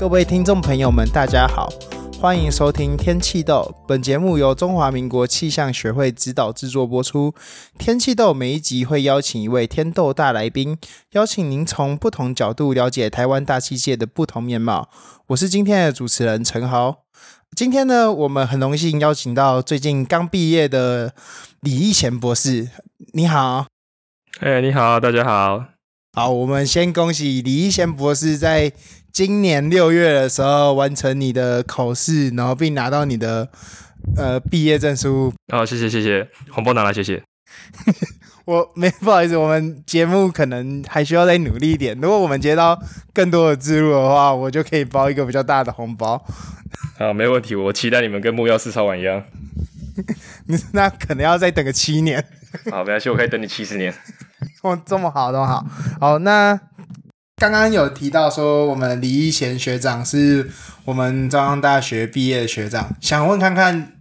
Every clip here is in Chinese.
各位听众朋友们，大家好，欢迎收听《天气豆》。本节目由中华民国气象学会指导制作播出。《天气豆》每一集会邀请一位天豆大来宾，邀请您从不同角度了解台湾大气界的不同面貌。我是今天的主持人陈豪。今天呢，我们很荣幸邀请到最近刚毕业的李义贤博士。你好，哎，你好，大家好。好，我们先恭喜李义贤博士在今年六月的时候完成你的考试，然后并拿到你的呃毕业证书。好、哦，谢谢谢谢，红包拿来，谢谢。我没不好意思，我们节目可能还需要再努力一点。如果我们接到更多的资助的话，我就可以包一个比较大的红包。好，没问题，我期待你们跟木曜四超玩一样。那可能要再等个七年。好，没关系，我可以等你七十年。哦，这么好，这么好。好，那刚刚有提到说，我们李义贤学长是我们中央大学毕业的学长，想问看看，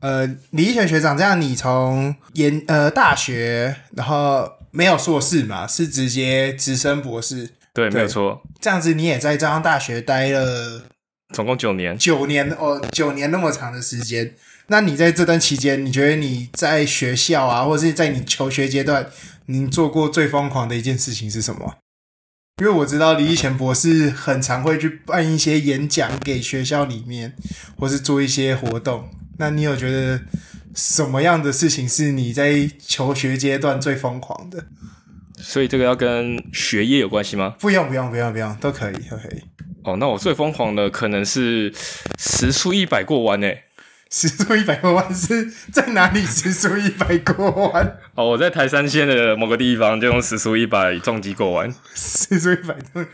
呃，李义贤学长，这样你从研呃大学，然后没有硕士嘛，是直接直升博士？对，对没有错。这样子你也在中央大学待了，总共九年，九年哦，九年那么长的时间。那你在这段期间，你觉得你在学校啊，或者是在你求学阶段，你做过最疯狂的一件事情是什么？因为我知道李义贤博士很常会去办一些演讲给学校里面，或是做一些活动。那你有觉得什么样的事情是你在求学阶段最疯狂的？所以这个要跟学业有关系吗？不用，不用，不用，不用，都可以，都可以。哦，那我最疯狂的可能是时速一百过弯诶。时速一百过弯是在哪里？时速一百过弯？哦，我在台三线的某个地方就用时速一百重机过弯。时速一百重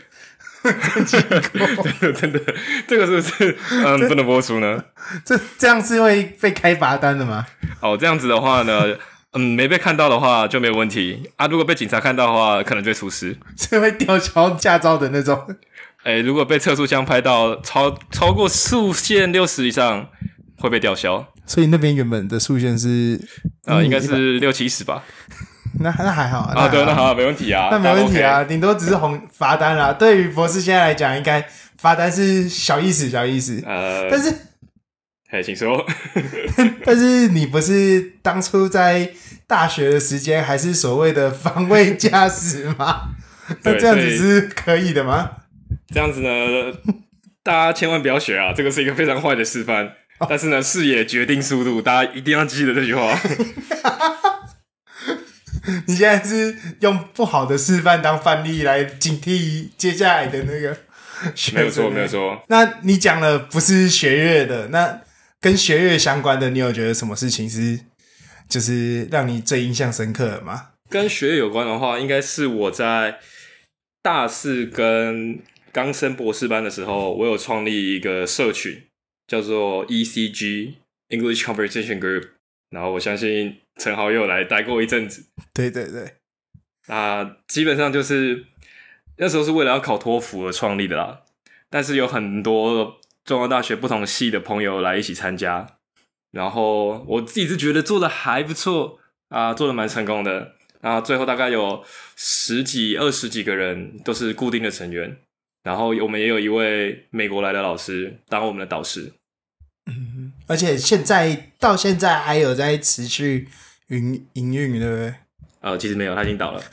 重机过弯，真的，这个是不是嗯不能播出呢？这这样是会被开罚单的吗？哦，这样子的话呢，嗯，没被看到的话就没有问题啊。如果被警察看到的话，可能就会出事，是会吊销驾照的那种。哎、欸，如果被测速枪拍到超超过速限六十以上。会被吊销，所以那边原本的速限是呃，应该是六七十吧。那那还好啊，对，那好，没问题啊，那没问题啊，顶多只是红罚单啦。对于博士现在来讲，应该罚单是小意思，小意思。呃，但是，嘿，请说。但是你不是当初在大学的时间还是所谓的防卫驾驶吗？那这样子是可以的吗？这样子呢，大家千万不要学啊，这个是一个非常坏的示范。但是呢，视野决定速度，大家一定要记得这句话。你现在是用不好的示范当范例来警惕接下来的那个学？没有错，没有错。那你讲了不是学业的，那跟学业相关的，你有觉得什么事情是就是让你最印象深刻的吗？跟学业有关的话，应该是我在大四跟刚升博士班的时候，我有创立一个社群。叫做 ECG English Conversation Group，然后我相信陈豪又来待过一阵子。对对对，那基本上就是那时候是为了要考托福而创立的啦。但是有很多中央大学不同系的朋友来一起参加，然后我自己是觉得做的还不错啊，做的蛮成功的。然后最后大概有十几、二十几个人都是固定的成员。然后我们也有一位美国来的老师当我们的导师，嗯，而且现在到现在还有在持续营营运，对不对？呃，其实没有，他已经倒了，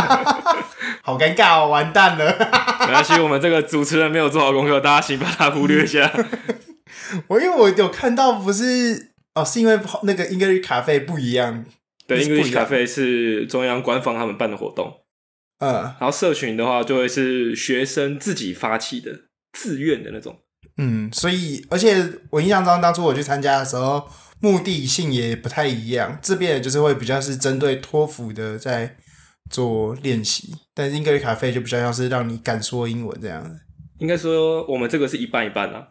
好尴尬哦，完蛋了。没关系，我们这个主持人没有做好功课，大家请把他忽略一下。我因为我有看到，不是哦，是因为那个 English Cafe 不一样，对，English Cafe 是中央官方他们办的活动。嗯，然后社群的话就会是学生自己发起的、自愿的那种。嗯，所以而且我印象中，当初我去参加的时候，目的性也不太一样。这边就是会比较是针对托福的在做练习，但是 English Cafe 就比较像是让你敢说英文这样的。应该说我们这个是一半一半啦，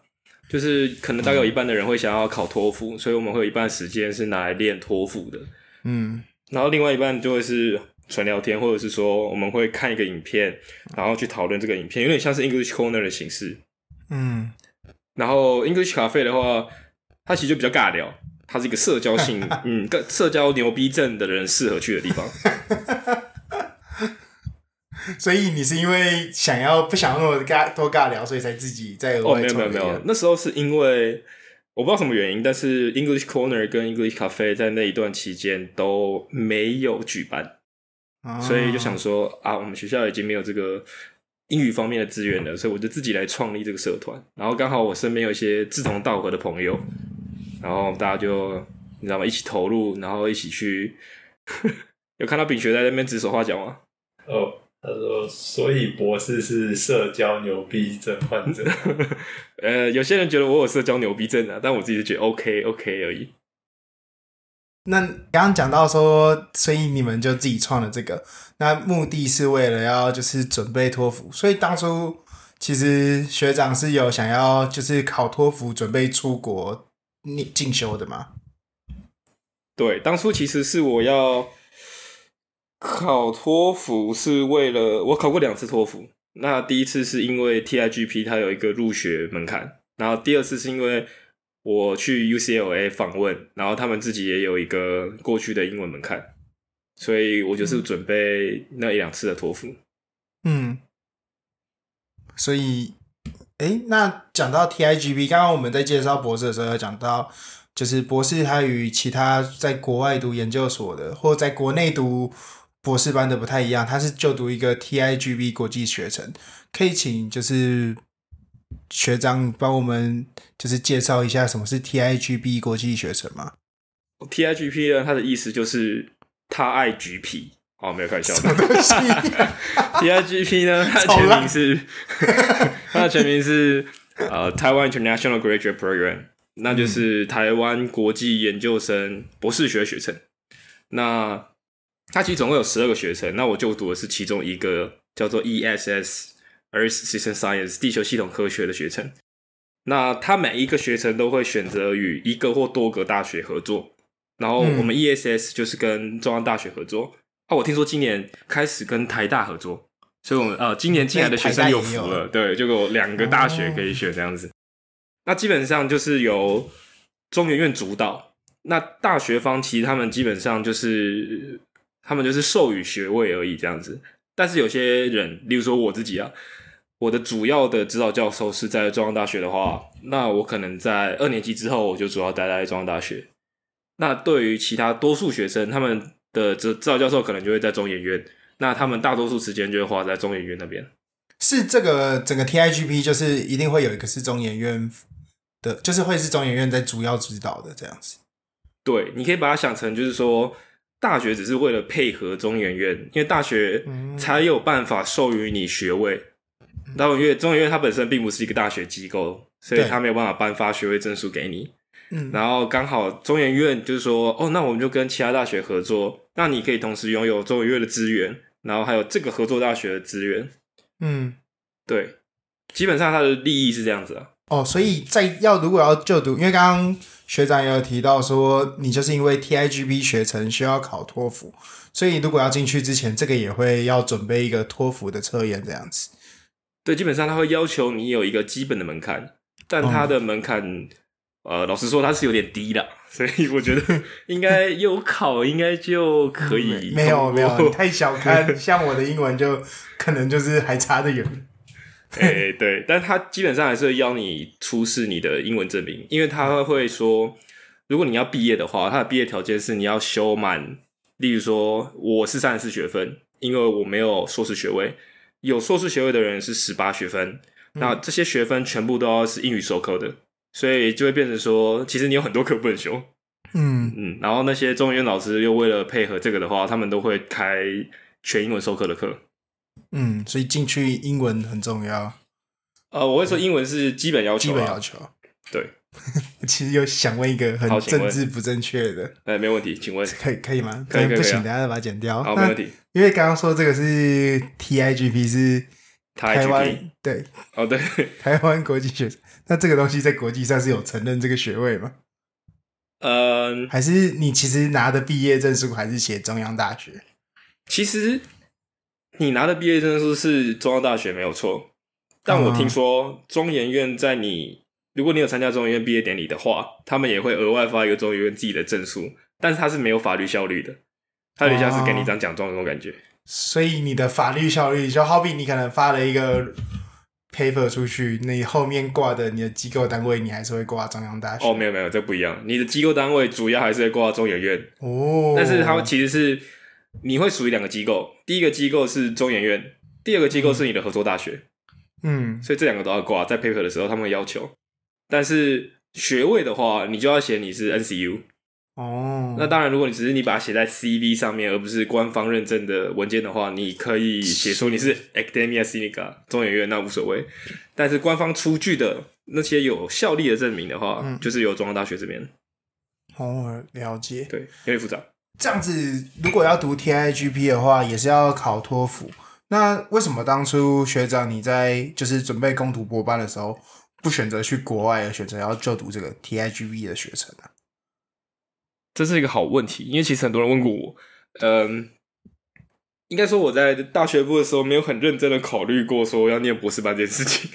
就是可能大概有一半的人会想要考托福，所以我们会有一半时间是拿来练托福的。嗯，然后另外一半就会是。纯聊天，或者是说我们会看一个影片，然后去讨论这个影片，有点像是 English Corner 的形式。嗯，然后 English Cafe 的话，它其实就比较尬聊，它是一个社交性，嗯，个社交牛逼症的人适合去的地方。所以你是因为想要不想要那么尬多尬聊，所以才自己在额外哦，没有没有没有，那时候是因为我不知道什么原因，但是 English Corner 跟 English Cafe 在那一段期间都没有举办，哦、所以就想说啊，我们学校已经没有这个英语方面的资源了，所以我就自己来创立这个社团。然后刚好我身边有一些志同道合的朋友，然后大家就你知道吗？一起投入，然后一起去。有看到丙学在那边指手画脚吗？哦。他说：“所以博士是社交牛逼症患者。呃，有些人觉得我有社交牛逼症啊，但我自己就觉得 OK OK 而已。那刚刚讲到说，所以你们就自己创了这个，那目的是为了要就是准备托福。所以当初其实学长是有想要就是考托福，准备出国你进修的吗？对，当初其实是我要。”考托福是为了我考过两次托福，那第一次是因为 TIGP 它有一个入学门槛，然后第二次是因为我去 UCLA 访问，然后他们自己也有一个过去的英文门槛，所以我就是准备那一两次的托福。嗯，所以，哎，那讲到 TIGB，刚刚我们在介绍博士的时候有讲到，就是博士他与其他在国外读研究所的，或在国内读。博士班的不太一样，他是就读一个 TIGB 国际学程，可以请就是学长帮我们就是介绍一下什么是 TIGP 国际学生吗？TIGP 呢，它的意思就是他爱橘皮，哦，没有开玩笑的。TIGP 呢，它的全名是 它的全名是呃台湾 International Graduate Program，那就是台湾国际研究生博士学学程。那它其实总共有十二个学程，那我就读的是其中一个叫做 ESS Earth System Science 地球系统科学的学程。那它每一个学程都会选择与一个或多个大学合作，然后我们 ESS 就是跟中央大学合作。嗯、啊，我听说今年开始跟台大合作，所以我们呃今年进来的学生有福了，对，就有两个大学可以选这样子。哦、那基本上就是由中研院主导，那大学方其实他们基本上就是。他们就是授予学位而已，这样子。但是有些人，例如说我自己啊，我的主要的指导教授是在中央大学的话，那我可能在二年级之后，我就主要待在中央大学。那对于其他多数学生，他们的指指导教授可能就会在中研院，那他们大多数时间就会花在中研院那边。是这个整个 TIGP 就是一定会有一个是中研院的，就是会是中研院在主要指导的这样子。对，你可以把它想成就是说。大学只是为了配合中研院，因为大学才有办法授予你学位。当然，因为中研院它本身并不是一个大学机构，所以它没有办法颁发学位证书给你。嗯，然后刚好中研院就是说，哦，那我们就跟其他大学合作，那你可以同时拥有中研院的资源，然后还有这个合作大学的资源。嗯，对，基本上它的利益是这样子啊。哦，所以在要如果要就读，因为刚刚。学长也有提到说，你就是因为 TIGP 学程需要考托福，所以如果要进去之前，这个也会要准备一个托福的测验这样子。对，基本上他会要求你有一个基本的门槛，但他的门槛，嗯、呃，老实说他是有点低的，所以我觉得应该有考应该就可以。没有没有，你太小看，像我的英文就可能就是还差得远。哎、欸，对，但他基本上还是要你出示你的英文证明，因为他会说，如果你要毕业的话，他的毕业条件是你要修满，例如说我是三十四学分，因为我没有硕士学位，有硕士学位的人是十八学分，嗯、那这些学分全部都要是英语授课的，所以就会变成说，其实你有很多课不能修，嗯。嗯，然后那些中文院老师又为了配合这个的话，他们都会开全英文授课的课。嗯，所以进去英文很重要。呃，我会说英文是基本要求，啊，基本要求。对，其实有想问一个很政治不正确的，哎，没问题，请问可以可以吗？可以，不行，等下再把它剪掉。好，没问题。因为刚刚说这个是 TIGP 是台湾，对，哦对，台湾国际学，那这个东西在国际上是有承认这个学位吗？嗯，还是你其实拿的毕业证书还是写中央大学？其实。你拿的毕业证书是中央大学没有错，但我听说中研院在你，如果你有参加中研院毕业典礼的话，他们也会额外发一个中研院自己的证书，但是它是没有法律效力的，它有点像是给你一张奖状那种感觉。所以你的法律效率就好比你可能发了一个 paper 出去，你后面挂的你的机构单位，你还是会挂中央大学。哦，没有没有，这不一样。你的机构单位主要还是会挂中研院。哦，但是它其实是你会属于两个机构，第一个机构是中研院，第二个机构是你的合作大学。嗯，所以这两个都要挂，在 paper 的时候他们会要求。但是学位的话，你就要写你是 NCU。哦，那当然，如果你只是你把它写在 CV 上面，而不是官方认证的文件的话，你可以写说你是 Academia Sinica 中研院，那无所谓。但是官方出具的那些有效力的证明的话，嗯、就是由中央大学这边。哦，了解。对，有点复杂。这样子，如果要读 TIGP 的话，也是要考托福。那为什么当初学长你在就是准备攻读博班的时候，不选择去国外，而选择要就读这个 TIGP 的学程呢？这是一个好问题，因为其实很多人问过我，嗯，应该说我在大学部的时候没有很认真的考虑过说要念博士班这件事情，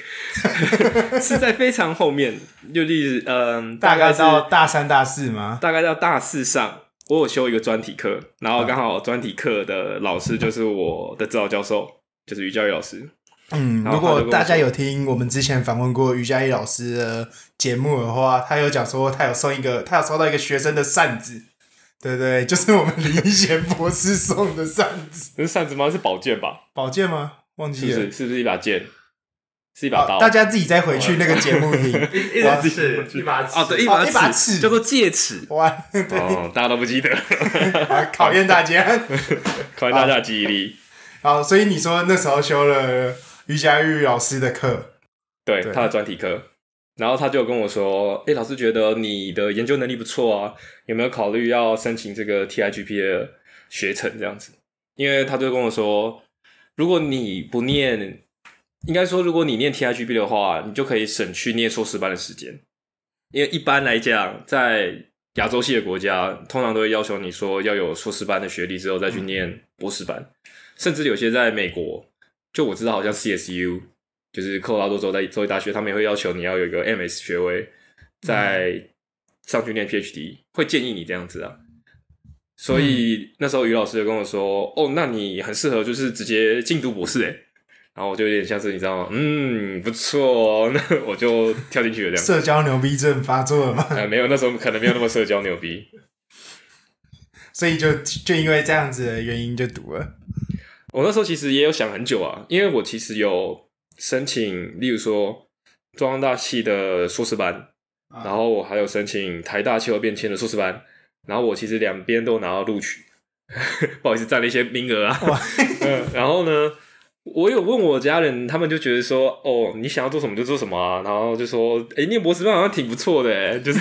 是在非常后面，就例如嗯，大概到大三、大四吗？大概到大四上，我有修一个专题课，然后刚好专题课的老师就是我的指导教授，就是于嘉义老师。嗯，如果大家有听我们之前访问过于嘉义老师的节目的话，他有讲说他有送一个，他有收到一个学生的扇子，对对，就是我们林贤博士送的扇子。是扇子吗？是宝剑吧？宝剑吗？忘记了，是不是，是不是一把剑？是一把刀。大家自己再回去那个节目里。一把尺，一把尺，哦，对，一把一把尺叫做戒尺。哇，对，大家都不记得，考验大家，考验大家的记忆力。好，所以你说那时候修了。于佳玉老师的课，对，对他的专题课，然后他就跟我说：“哎、欸，老师觉得你的研究能力不错啊，有没有考虑要申请这个 TIGP 的学程这样子？”因为他就跟我说：“如果你不念，应该说如果你念 TIGP 的话，你就可以省去念硕士班的时间。因为一般来讲，在亚洲系的国家，通常都会要求你说要有硕士班的学历之后再去念博士班，甚至有些在美国。”就我知道，好像 CSU 就是科罗拉多州在州立大学，他们也会要求你要有一个 MS 学位，再上去念 PhD，会建议你这样子啊。所以那时候于老师就跟我说：“哦，那你很适合，就是直接进读博士诶。”然后我就有点像是你知道吗？嗯，不错哦，那我就跳进去了这样。社交牛逼症发作了吗？呃，没有，那时候可能没有那么社交牛逼，所以就就因为这样子的原因就读了。我那时候其实也有想很久啊，因为我其实有申请，例如说中央大气的硕士班，啊、然后我还有申请台大气候变迁的硕士班，然后我其实两边都拿到录取，不好意思占了一些名额啊。嗯，然后呢，我有问我家人，他们就觉得说，哦，你想要做什么就做什么啊，然后就说，诶念博士班好像挺不错的，就是，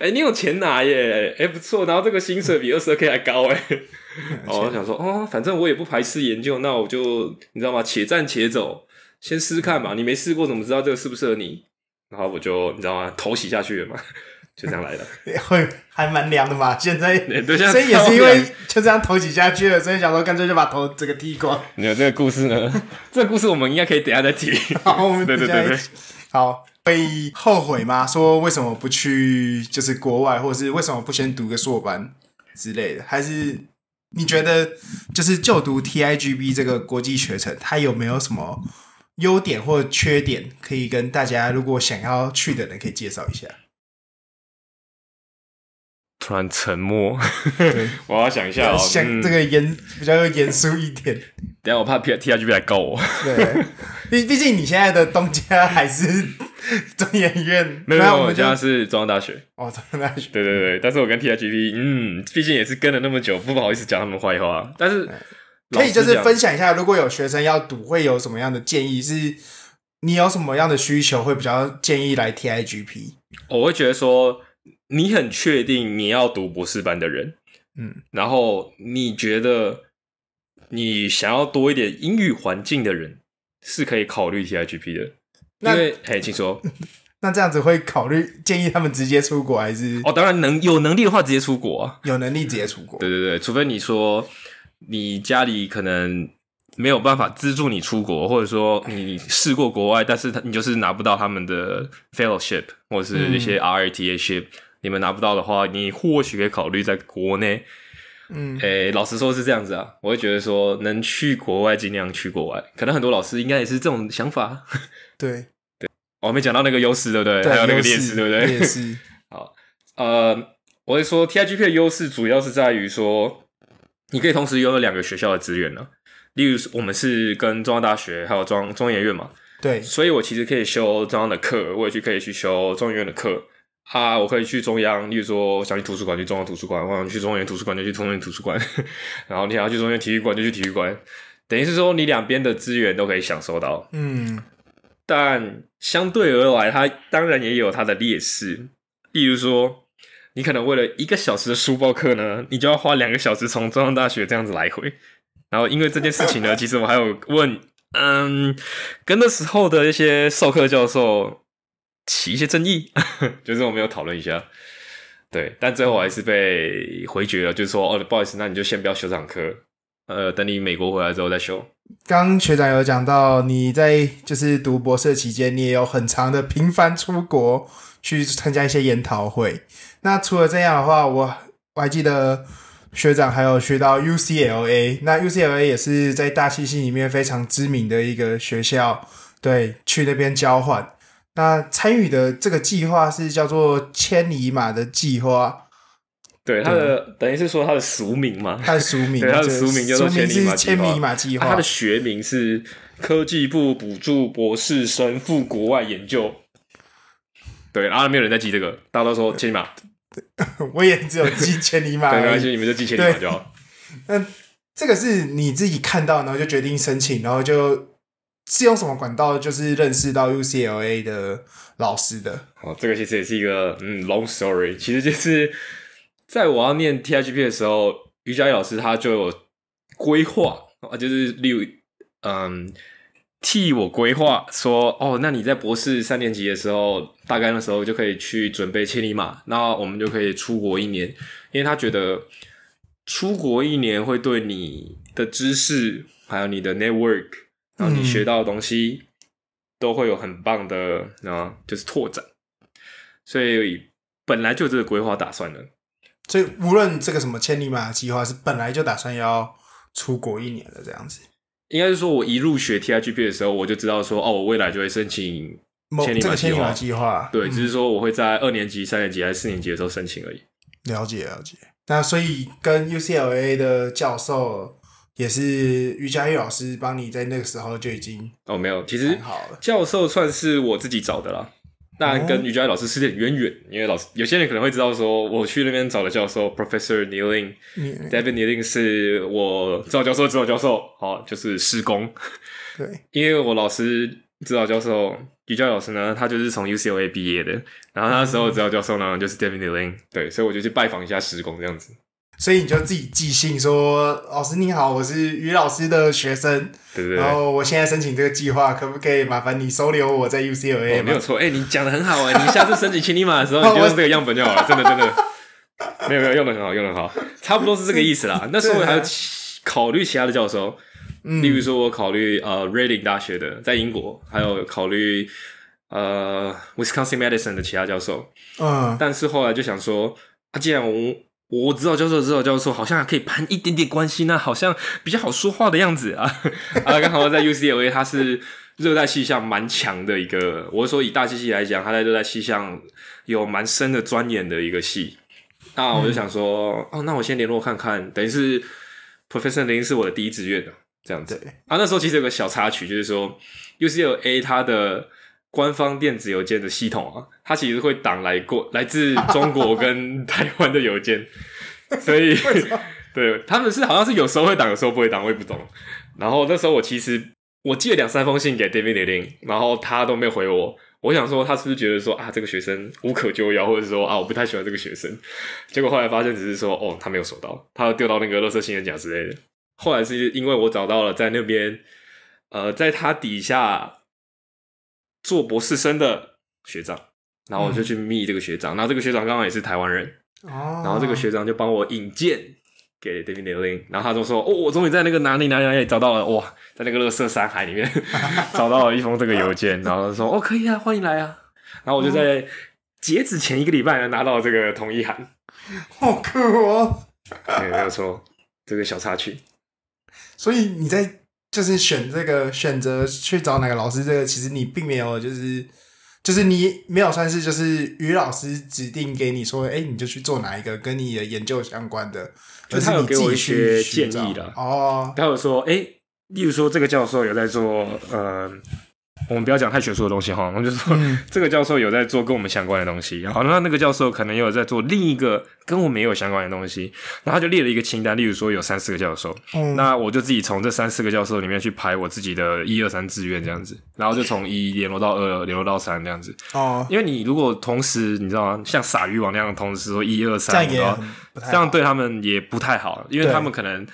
诶你有钱拿耶，诶不错，然后这个薪水比二十二 K 还高哎 哦，我想说，哦，反正我也不排斥研究，那我就你知道吗？且战且走，先试试看嘛。你没试过怎么知道这个适不适合你？然后我就你知道吗？头洗下去了嘛，就这样来的。会还蛮凉的嘛，现在。对，所以也是因为就这样头几下去了，所以想说干脆就把头这个剃光。你有这个故事呢？这个故事我们应该可以等下再提。好，我们对对对对。好，会后悔吗？说为什么不去就是国外，或者是为什么不先读个硕班之类的？还是？你觉得就是就读 TIGB 这个国际学程，它有没有什么优点或缺点可以跟大家，如果想要去的人可以介绍一下？突然沉默，我要想一下哦。像这个严比较严肃一点。等下我怕 TIGP 来告我。对。毕毕竟你现在的东家还是中研院，没有，没有，我家是中央大学。哦，中央大学。对对对，但是我跟 TIGP，嗯，毕竟也是跟了那么久，不好意思讲他们坏话。但是可以就是分享一下，如果有学生要读，会有什么样的建议？是你有什么样的需求，会比较建议来 TIGP？我会觉得说，你很确定你要读博士班的人，嗯，然后你觉得你想要多一点英语环境的人。是可以考虑 TIGP 的，那因为嘿，请说。那这样子会考虑建议他们直接出国，还是？哦，当然能有能力的话，直接出国啊。有能力直接出国。对对对，除非你说你家里可能没有办法资助你出国，或者说你试过国外，但是他你就是拿不到他们的 fellowship 或者是一些 RITA ship，、嗯、你们拿不到的话，你或许可以考虑在国内。嗯，诶、欸，老实说是这样子啊，我会觉得说能去国外尽量去国外，可能很多老师应该也是这种想法。对 对，我还没讲到那个优势，对不对？对还有那个劣势，对不对？劣势。好，呃，我会说 TIGP 的优势主要是在于说，你可以同时拥有两个学校的资源呢。例如，我们是跟中央大学还有中中研院嘛，对，所以我其实可以修中央的课，我也去可以去修中研院的课。啊，我可以去中央，例如说，我想去图书馆，去中央图书馆；我想去中原图书馆，就去中原图书馆。然后你想要去中原体育馆，就去体育馆。等于是说，你两边的资源都可以享受到。嗯，但相对而来，它当然也有它的劣势。例如说，你可能为了一个小时的书报课呢，你就要花两个小时从中央大学这样子来回。然后因为这件事情呢，其实我还有问，嗯，跟那时候的一些授课教授。起一些争议，就是我们有讨论一下，对，但最后还是被回绝了，就是说，哦，不好意思，那你就先不要修长科，呃，等你美国回来之后再修。刚学长有讲到，你在就是读博士期间，你也有很长的频繁出国去参加一些研讨会。那除了这样的话，我我还记得学长还有学到 UCLA，那 UCLA 也是在大气系里面非常知名的一个学校，对，去那边交换。那参与的这个计划是叫做“千里马”的计划，对，它的等于是说它的俗名嘛，它的俗名，对，它的俗名叫做“千里马千里马计划”，它的学名是科技部补助博士生赴国外研究。对，然后没有人在记这个，大家都说“千里马”，我也只有记 “千里马”，对，没关系，你们就记“千里马”就好。那这个是你自己看到，然后就决定申请，然后就。是用什么管道，就是认识到 UCLA 的老师的？哦，这个其实也是一个嗯 long story。其实就是在我要念 TIGP 的时候，于佳义老师他就有规划啊，就是例如嗯替我规划说，哦，那你在博士三年级的时候，大概那时候就可以去准备千里马，那我们就可以出国一年，因为他觉得出国一年会对你的知识还有你的 network。然后你学到的东西都会有很棒的，啊，就是拓展。所以本来就这个规划打算的。所以无论这个什么千里马计划是本来就打算要出国一年的这样子。应该是说，我一入学 TIGP 的时候，我就知道说，哦，我未来就会申请千里马计划。这个千里马计划，对，只是说我会在二年级、三年级还是四年级的时候申请而已。了解，了解。那所以跟 UCLA 的教授。也是于佳玉老师帮你在那个时候就已经哦，没有，其实教授算是我自己找的啦。当然跟于佳玉老师是点渊源，因为老师有些人可能会知道说，我去那边找的教授 Professor Niling，David Niling 是我指导教授，指导教授，好，就是师公。对，因为我老师指导教授于佳玉老师呢，他就是从 UCLA 毕业的，然后他那时候指导教授呢就是 David Niling，对，所以我就去拜访一下师公这样子。所以你就自己寄信说：“老师你好，我是于老师的学生，对对对，然后我现在申请这个计划，可不可以麻烦你收留我在 UCLA？”、哦、没有错，哎、欸，你讲的很好哎，你下次申请千里马的时候，你就用这个样本就好了，真的真的，没有没有用的很好，用的很好，差不多是这个意思啦。那时候我还有考虑其他的教授，嗯，例如说我考虑呃 Reading 大学的在英国，还有考虑呃 Wisconsin Medicine 的其他教授，嗯，但是后来就想说，啊，既然我我知道教授，知道教授好像还可以攀一点点关系，那好像比较好说话的样子啊。啊，刚好在 UCLA，他是热带气象蛮强的一个。我是说以大气系来讲，他在热带气象有蛮深的钻研的一个系。那我就想说，嗯、哦，那我先联络看看。等于是 Professor 林是我的第一志愿的这样子。啊，那时候其实有个小插曲，就是说 UCLA 它的。官方电子邮件的系统啊，它其实会挡来过 来自中国跟台湾的邮件，所以对他们是好像是有时候会挡，有时候不会挡，我也不懂。然后那时候我其实我寄了两三封信给 David Lin，然后他都没有回我。我想说他是不是觉得说啊这个学生无可救药，或者说啊我不太喜欢这个学生。结果后来发现只是说哦他没有收到，他丢到那个垃圾信件夹之类的。后来是因为我找到了在那边呃在他底下。做博士生的学长，然后我就去密这个学长，嗯、然后这个学长刚好也是台湾人，哦，然后这个学长就帮我引荐给 David Lin，然后他就说：“哦，我终于在那个哪里哪里哪里找到了，哇，在那个乐色山海里面 找到了一封这个邮件，然后他说：‘哦，可以啊，欢迎来啊。’然后我就在截止前一个礼拜呢拿到了这个同意函，好酷哦！对，没有错，这个小插曲。所以你在就是选这个选择去找哪个老师，这个其实你并没有就是就是你没有算是就是于老师指定给你说，哎、欸，你就去做哪一个跟你的研究相关的，就是他有给我一些建议的哦。他有说，哎、欸，例如说这个教授有在做，呃。我们不要讲太学术的东西哈，我们就说、嗯、这个教授有在做跟我们相关的东西，好，那那个教授可能也有在做另一个跟我们也有相关的东西，然后他就列了一个清单，例如说有三四个教授，嗯、那我就自己从这三四个教授里面去排我自己的一二三志愿这样子，然后就从一联络到二，联络到三这样子。哦，因为你如果同时你知道吗，像撒渔网那样同时说一二三，这样对他们也不太好，因为他们可能。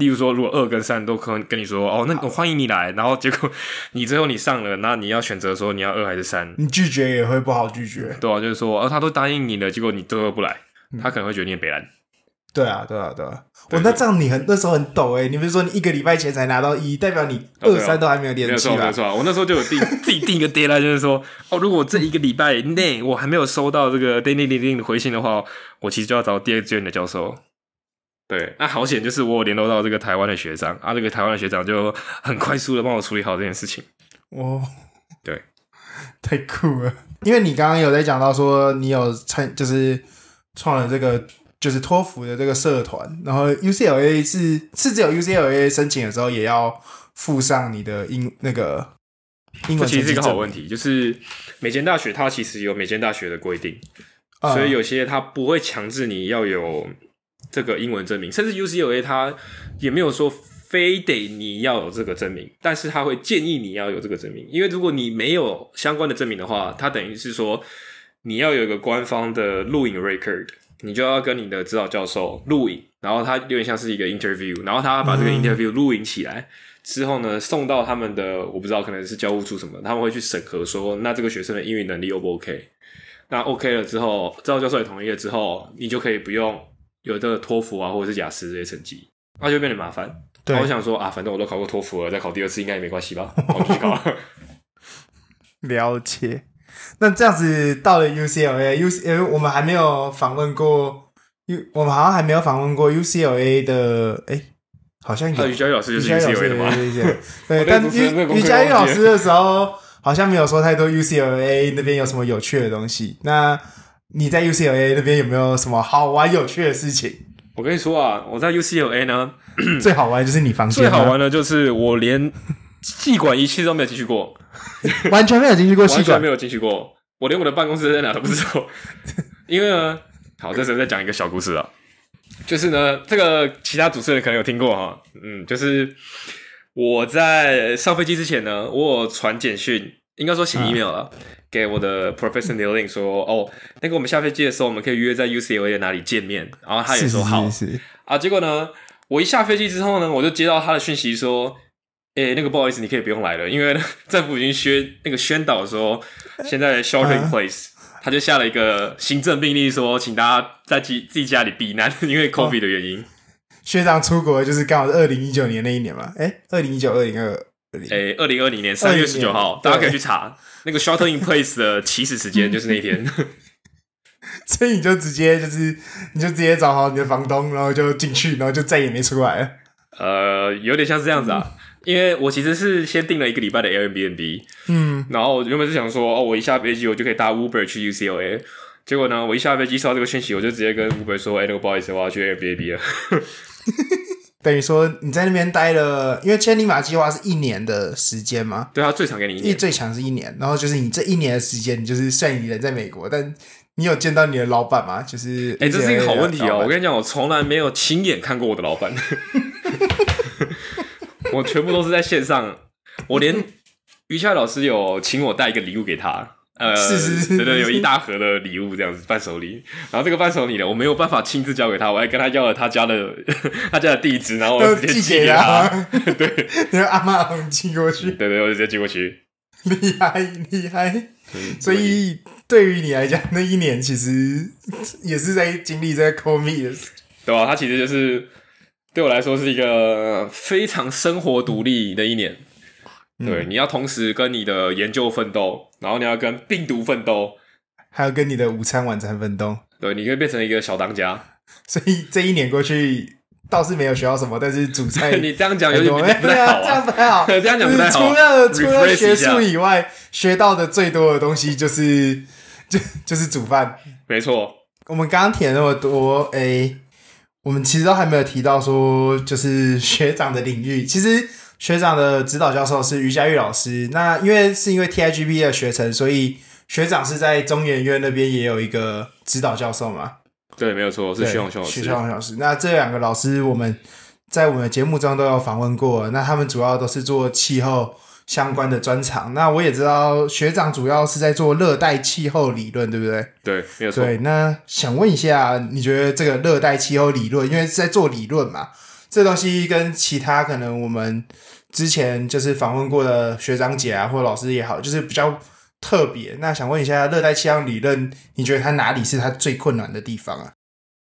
例如说，如果二跟三都可能跟你说哦，那我欢迎你来，然后结果 你最后你上了，那你要选择说你要二还是三，你拒绝也会不好拒绝。对啊，就是说，哦，他都答应你了，结果你最后不来，他可能会觉得你很北烂。对啊，对啊，对啊。哦，那这样你很那时候很抖哎，你不是说你一个礼拜前才拿到一，代表你二三都还没有联系吧？没错，没错。我那时候就有定自己定一个 deadline，就是说，哦，如果这一个礼拜内我还没有收到这个 daily daily 的回信的话，我其实就要找第二志愿的教授。对，那好险，就是我有联络到这个台湾的学长啊，这个台湾的学长就很快速的帮我处理好这件事情。哦，对，太酷了！因为你刚刚有在讲到说，你有参，就是创了这个就是托福的这个社团，然后 UCLA 是是只有 UCLA 申请的时候也要附上你的英那个英文。这其实是一个好问题，就是每间大学它其实有每间大学的规定，嗯，所以有些它不会强制你要有。这个英文证明，甚至 UCLA 他也没有说非得你要有这个证明，但是他会建议你要有这个证明，因为如果你没有相关的证明的话，他等于是说你要有一个官方的录影 record，你就要跟你的指导教授录影，然后他有点像是一个 interview，然后他把这个 interview 录影起来、嗯、之后呢，送到他们的我不知道可能是教务处什么，他们会去审核说那这个学生的英语能力 O 不 OK？那 OK 了之后，指导教授也同意了之后，你就可以不用。有这个托福啊，或者是雅思这些成绩，那就变得麻烦。对，我想说啊，反正我都考过托福了，再考第二次应该也没关系吧？我就去考了。了解。那这样子到了 UCLA，UCLA 我们还没有访问过，U 我们好像还没有访问过 UCLA 的，哎、欸，好像有。于佳玉老师就是 UCLA 的吗？对，但于于佳玉老师的时候，好像没有说太多 UCLA 那边有什么有趣的东西。那你在 UCLA 那边有没有什么好玩有趣的事情？我跟你说啊，我在 UCLA 呢，最好玩就是你房间。最好玩的就是我连气管仪器都没有进去过，完全没有进去过完全没有进去过。我连我的办公室在哪都不知道。因为呢，好，这时候再讲一个小故事啊，就是呢，这个其他主持人可能有听过哈，嗯，就是我在上飞机之前呢，我有传简讯，应该说写 email 了。嗯给我的 professor Neil 说，哦，那个我们下飞机的时候，我们可以约在 UCLA 的哪里见面？然后他也说好。啊，结果呢，我一下飞机之后呢，我就接到他的讯息说，诶，那个不好意思，你可以不用来了，因为 政府已经宣那个宣导说，现在 shelter in place，他就下了一个行政命令说，请大家在自自己家里避难，因为 COVID 的原因。学长出国就是刚好是二零一九年那一年嘛？诶，二零一九、二零二。诶，二零二零年三月十九号，大家可以去查那个 shelter in place 的起始时间，就是那一天。所以你就直接就是，你就直接找好你的房东，然后就进去，然后就再也没出来了。呃，有点像是这样子啊，因为我其实是先订了一个礼拜的 Airbnb，嗯，然后原本是想说，哦，我一下飞机我就可以搭 Uber 去 UCLA，结果呢，我一下飞机收到这个讯息，我就直接跟 Uber 说，哎，那个不好意思，我要去 Airbnb 了。等于说你在那边待了，因为千里马计划是一年的时间嘛？对啊，最长给你一年，最长是一年。然后就是你这一年的时间，你就是虽然你人在美国，但你有见到你的老板吗？就是哎、欸，这是一个好问题哦。我跟你讲，我从来没有亲眼看过我的老板，我全部都是在线上。我连于恰老师有请我带一个礼物给他。呃，是是是，对对，有一大盒的礼物这样子，伴手礼。然后这个伴手礼呢，我没有办法亲自交给他，我还跟他要了他家的 他家的地址，然后我直接寄给他。对，然后阿妈寄过去。对对，我直接寄过去。厉害厉害！所以对于你来讲，那一年其实也是在经历在 COVID 的，对吧？他其实就是对我来说是一个非常生活独立的一年。对，你要同时跟你的研究奋斗，然后你要跟病毒奋斗，还要跟你的午餐晚餐奋斗。对，你可以变成一个小当家。所以这一年过去倒是没有学到什么，但是主菜 你这样讲有点不太好、啊，这样不太好。这样讲不太好。除了除了学术以外，学到的最多的东西就是就就是煮饭。没错，我们刚刚提了那么多，哎、欸，我们其实都还没有提到说，就是学长的领域。其实学长的指导教授是于佳玉老师。那因为是因为 TIGP 的学程，所以学长是在中研院那边也有一个指导教授嘛。对，没有错，是徐永雄老师。徐永雄老师，那这两个老师，我们在我们的节目中都有访问过。那他们主要都是做气候相关的专长。那我也知道学长主要是在做热带气候理论，对不对？对，没有错。对，那想问一下，你觉得这个热带气候理论，因为是在做理论嘛，这东西跟其他可能我们之前就是访问过的学长姐啊，或者老师也好，就是比较。特别，那想问一下，热带气象理论，你觉得它哪里是它最困难的地方啊？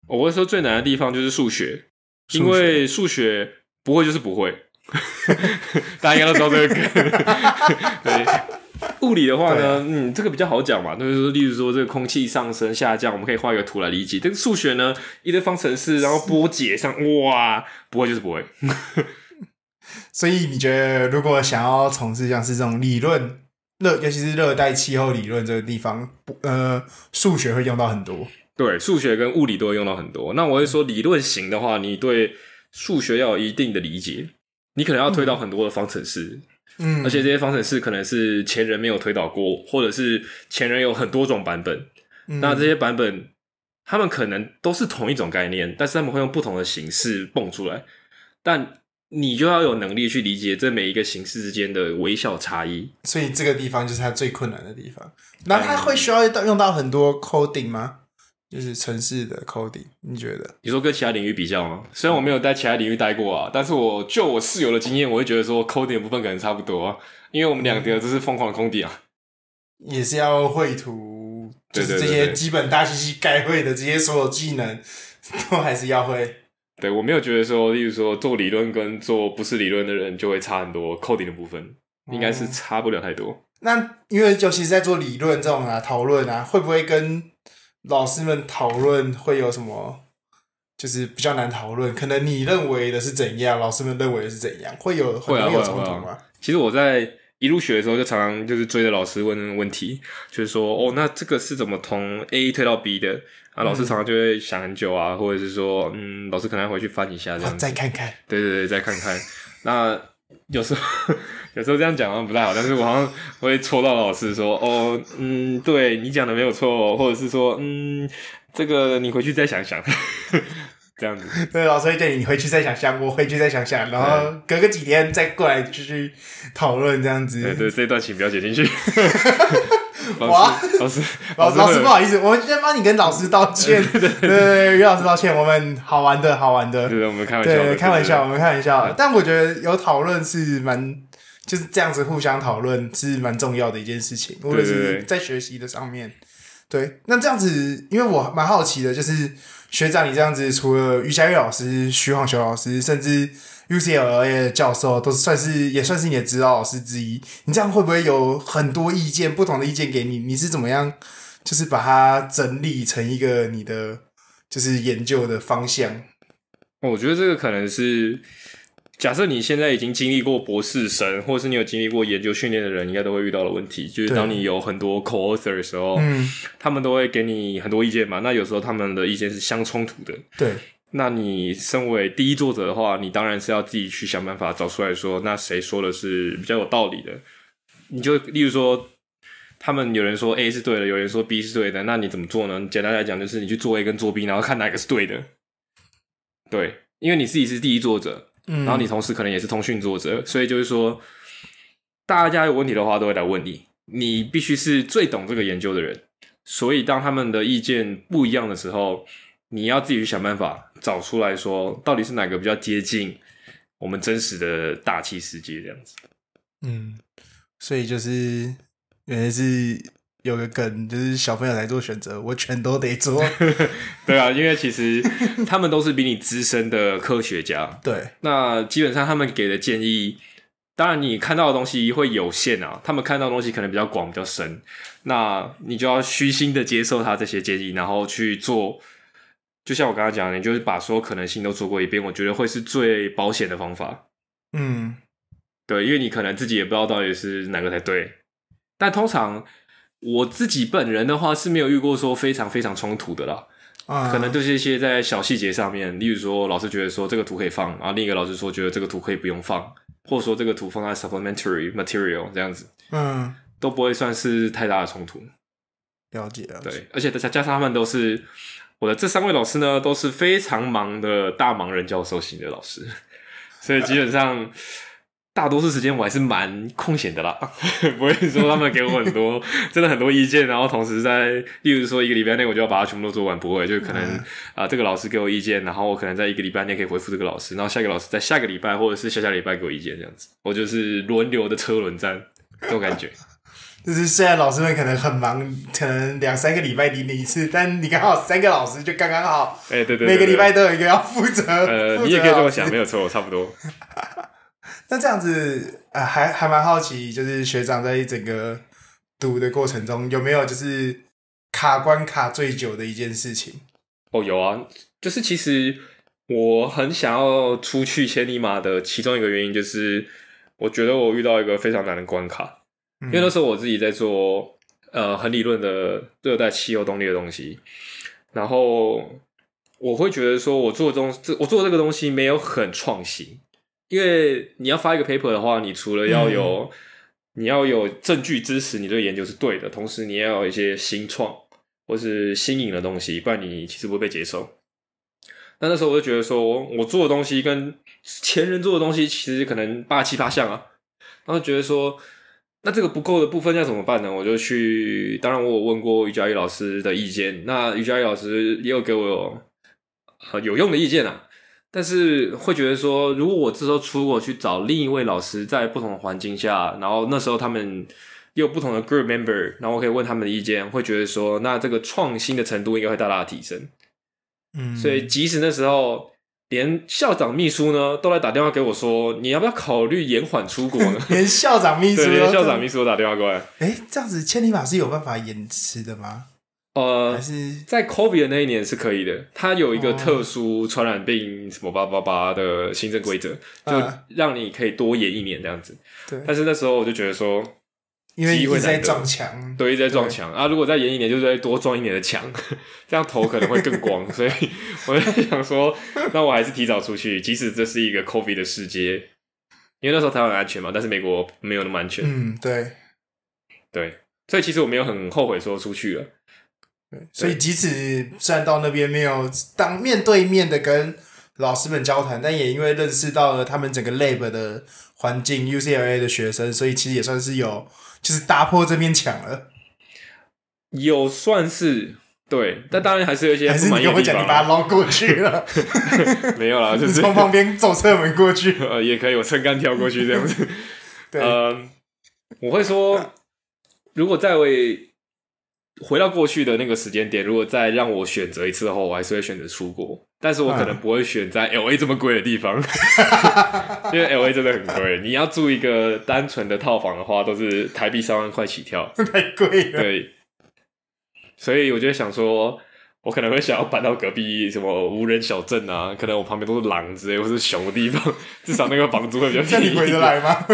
我会说最难的地方就是数学，数学，因为数学不会就是不会，大家应该都知道这个梗。对，物理的话呢，嗯，这个比较好讲嘛，就是说，例如说这个空气上升下降，我们可以画一个图来理解。但是数学呢，一堆方程式，然后波解上，哇，不会就是不会。所以你觉得，如果想要从事像是这种理论？热，尤其是热带气候理论这个地方，呃，数学会用到很多。对，数学跟物理都会用到很多。那我会说，理论型的话，你对数学要有一定的理解，你可能要推导很多的方程式，嗯，而且这些方程式可能是前人没有推导过，或者是前人有很多种版本。嗯，那这些版本，他们可能都是同一种概念，但是他们会用不同的形式蹦出来，但。你就要有能力去理解这每一个形式之间的微小差异，所以这个地方就是它最困难的地方。那它会需要用到很多 coding 吗？就是城市的 coding？你觉得？你说跟其他领域比较吗？虽然我没有在其他领域待过啊，但是我就我室友的经验，我会觉得说 coding 的部分可能差不多啊，因为我们两个都是疯狂的空地啊，也是要绘图，就是这些基本大机器该会的这些所有技能，都还是要会。对，我没有觉得说，例如说做理论跟做不是理论的人就会差很多，coding 的部分应该是差不了太多。嗯、那因为尤其是在做理论这种啊讨论啊，会不会跟老师们讨论会有什么，就是比较难讨论？可能你认为的是怎样，老师们认为的是怎样，会有会有冲突吗？其实我在一入学的时候就常常就是追着老师问问题，就是说哦，那这个是怎么从 A 推到 B 的？啊，老师常常就会想很久啊，或者是说，嗯，老师可能要回去翻一下这样子，再看看。对对对，再看看。那有时候 有时候这样讲好像不太好，但是我好像会戳到老师说，哦，嗯，对你讲的没有错，或者是说，嗯，这个你回去再想想，这样子。对，老师会建议你回去再想想，我回去再想想，然后隔个几天再过来继续讨论这样子。对对，这段请不要写进去。哇，老师，老师，老师，不好意思，我们先帮你跟老师道歉。对 对对，于老师道歉。我们好玩的，好玩的。对，我们开玩笑。对，开玩笑，我们开玩笑。但我觉得有讨论是蛮，就是这样子互相讨论是蛮重要的一件事情，无论是在学习的上面。对，那这样子，因为我蛮好奇的，就是学长你这样子，除了于佳玉老师、徐晃雄老师，甚至。UCLA 的教授都是算是也算是你的指导老师之一，你这样会不会有很多意见，不同的意见给你？你是怎么样，就是把它整理成一个你的就是研究的方向？我觉得这个可能是假设你现在已经经历过博士生，或者是你有经历过研究训练的人，应该都会遇到的问题，就是当你有很多 co-author 的时候，嗯，他们都会给你很多意见嘛。那有时候他们的意见是相冲突的，对。那你身为第一作者的话，你当然是要自己去想办法找出来说，那谁说的是比较有道理的？你就例如说，他们有人说 A 是对的，有人说 B 是对的，那你怎么做呢？简单来讲，就是你去做 A 跟做 B，然后看哪个是对的。对，因为你自己是第一作者，嗯，然后你同时可能也是通讯作者，所以就是说，大家有问题的话都会来问你，你必须是最懂这个研究的人，所以当他们的意见不一样的时候。你要自己去想办法找出来说，到底是哪个比较接近我们真实的大气世界这样子。嗯，所以就是原来是有个梗，就是小朋友来做选择，我全都得做。对啊，因为其实他们都是比你资深的科学家。对，那基本上他们给的建议，当然你看到的东西会有限啊，他们看到的东西可能比较广、比较深，那你就要虚心的接受他这些建议，然后去做。就像我刚刚讲的，你就是把所有可能性都做过一遍，我觉得会是最保险的方法。嗯，对，因为你可能自己也不知道到底是哪个才对。但通常我自己本人的话是没有遇过说非常非常冲突的啦。啊，可能就是一些在小细节上面，例如说老师觉得说这个图可以放，然后另一个老师说觉得这个图可以不用放，或者说这个图放在 supplementary material 这样子，嗯，都不会算是太大的冲突。了解，了解。对，而且加加上他们都是我的这三位老师呢，都是非常忙的大忙人教授型的老师，所以基本上。大多数时间我还是蛮空闲的啦，不会说他们给我很多，真的很多意见，然后同时在，例如说一个礼拜内我就要把它全部都做完，不会，就可能啊、呃，这个老师给我意见，然后我可能在一个礼拜内可以回复这个老师，然后下一个老师在下个礼拜或者是下下礼拜给我意见，这样子，我就是轮流的车轮战，这种感觉。就是虽然老师们可能很忙，可能两三个礼拜理你一次，但你刚好三个老师就刚刚好，哎、欸，对对，对，对，每个礼拜都有一个要负责，呃，你也可以这么想，没有错，差不多。那这样子，呃，还还蛮好奇，就是学长在整个读的过程中，有没有就是卡关卡最久的一件事情？哦，有啊，就是其实我很想要出去千里马的其中一个原因，就是我觉得我遇到一个非常难的关卡，嗯、因为那时候我自己在做呃很理论的热带气候动力的东西，然后我会觉得说我做的东这我做这个东西没有很创新。因为你要发一个 paper 的话，你除了要有、嗯、你要有证据支持你这个研究是对的，同时你也要有一些新创或是新颖的东西，不然你其实不会被接受。那那时候我就觉得说，我做的东西跟前人做的东西其实可能八七八像啊，然后觉得说，那这个不够的部分要怎么办呢？我就去，当然我有问过于嘉义老师的意见，那于嘉义老师也有给我有，呃、有用的意见啊。但是会觉得说，如果我这时候出国去找另一位老师，在不同的环境下，然后那时候他们又有不同的 group member，然后我可以问他们的意见，会觉得说，那这个创新的程度应该会大大的提升。嗯，所以即使那时候连校长秘书呢都来打电话给我说，你要不要考虑延缓出国呢？连校长秘书 对，连校长秘书都打电话过来。哎，这样子千里马是有办法延迟的吗？呃，还是在 COVID 的那一年是可以的。它有一个特殊传染病什么八八八的新增规则，就让你可以多延一年这样子。对。但是那时候我就觉得说，因为一直在撞墙，对，一直在撞墙啊！如果再延一年，就是再多撞一年的墙，这样头可能会更光。所以我在想说，那我还是提早出去，即使这是一个 COVID 的世界，因为那时候台湾很安全嘛，但是美国没有那么安全。嗯，对，对。所以其实我没有很后悔说出去了。对所以，即使虽然到那边没有当面对面的跟老师们交谈，但也因为认识到了他们整个 lab 的环境，UCLA 的学生，所以其实也算是有，就是打破这面墙了。有算是对，但当然还是有一些。还是你跟我讲，你把它捞过去了？没有啦，就是从旁边走侧门过去。呃，也可以，我撑杆跳过去这样子。对，呃，我会说，如果再为。回到过去的那个时间点，如果再让我选择一次的话，我还是会选择出国。但是我可能不会选在 LA 这么贵的地方，因为 LA 真的很贵。你要住一个单纯的套房的话，都是台币三万块起跳，太贵了。对，所以我就想说。我可能会想要搬到隔壁什么无人小镇啊，可能我旁边都是狼之类或是熊的地方，至少那个房租会比较便宜。回得来吗？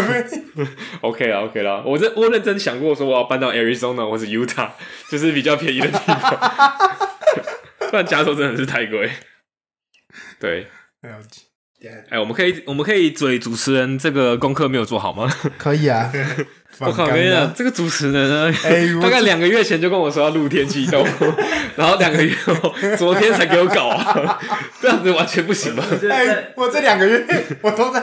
OK 啦，OK 啦，我认我认真想过说我要搬到 Arizona 或是 Utah，就是比较便宜的地方，不然加州真的是太贵。对，哎、欸，我们可以我们可以嘴主持人这个功课没有做好吗？可以啊。我靠！我跟你讲，这个主持人呢，欸、大概两个月前就跟我说要录天气动，然后两个月后，昨天才给我搞啊，这样子完全不行吧？哎、欸，我这两个月我都在，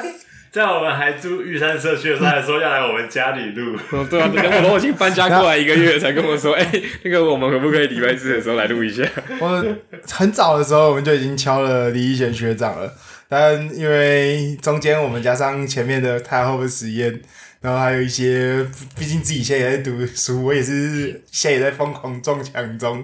在我们还住玉山社区的时候，还说要来我们家里录。哦，对啊，我都已经搬家过来一个月，才跟我说，哎、欸，那个我们可不可以礼拜四的时候来录一下？我很早的时候我们就已经敲了李一贤学长了，但因为中间我们加上前面的太后的实验。然后还有一些，毕竟自己现在也在读书，我也是 现在也在疯狂撞墙中，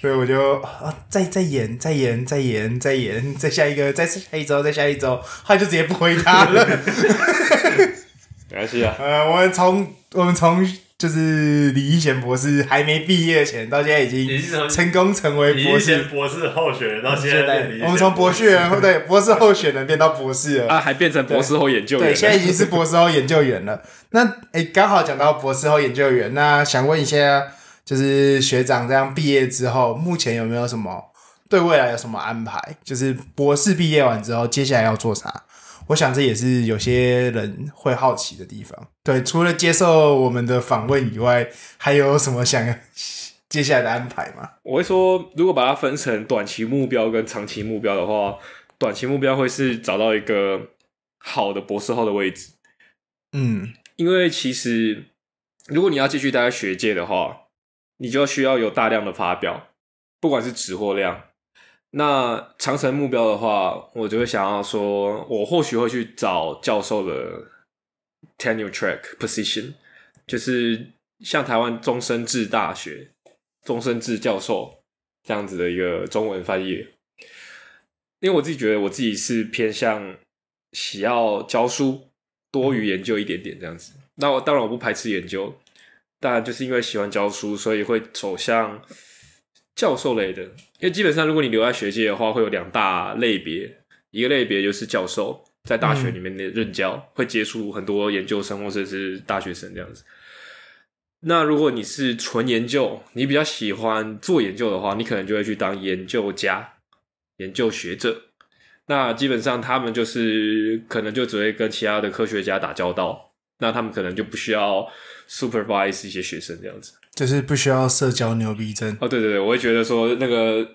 所以我就啊，再再演，再演，再演，再演，再下一个，再下一周，再下一周，后来就直接不回他了。没关系啊。呃，我们从我们从就是李义贤博士还没毕业前，到现在已经成功成为博士。李贤博士候选人到现在，我们从博士员对 博士候选人变到博士了，啊，还变成博士后研究员。对，现在已经是博士后研究员了。那哎，刚好讲到博士后研究员，那想问一下，就是学长这样毕业之后，目前有没有什么对未来有什么安排？就是博士毕业完之后，接下来要做啥？我想这也是有些人会好奇的地方。对，除了接受我们的访问以外，还有什么想 接下来的安排吗？我会说，如果把它分成短期目标跟长期目标的话，短期目标会是找到一个好的博士后的位置。嗯，因为其实如果你要继续待在学界的话，你就需要有大量的发表，不管是质或量。那长程目标的话，我就会想要说，我或许会去找教授的 tenure track position，就是像台湾终身制大学、终身制教授这样子的一个中文翻译。因为我自己觉得我自己是偏向喜要教书多于研究一点点这样子。那我当然我不排斥研究，但就是因为喜欢教书，所以会走向。教授类的，因为基本上如果你留在学界的话，会有两大类别，一个类别就是教授在大学里面的任教，嗯、会接触很多研究生或者是大学生这样子。那如果你是纯研究，你比较喜欢做研究的话，你可能就会去当研究家、研究学者。那基本上他们就是可能就只会跟其他的科学家打交道，那他们可能就不需要 supervise 一些学生这样子。就是不需要社交牛逼症哦，对对对，我会觉得说那个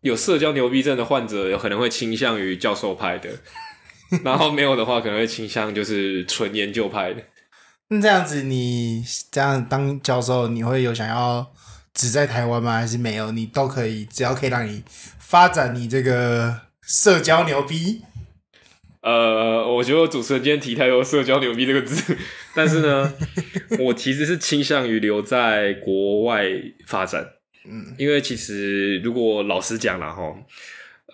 有社交牛逼症的患者，有可能会倾向于教授派的，然后没有的话，可能会倾向就是纯研究派的。那这样子，你这样当教授，你会有想要只在台湾吗？还是没有？你都可以，只要可以让你发展你这个社交牛逼。呃，我觉得我主持人今天提太多“社交牛逼”这个字，但是呢，我其实是倾向于留在国外发展。嗯，因为其实如果老实讲了哈，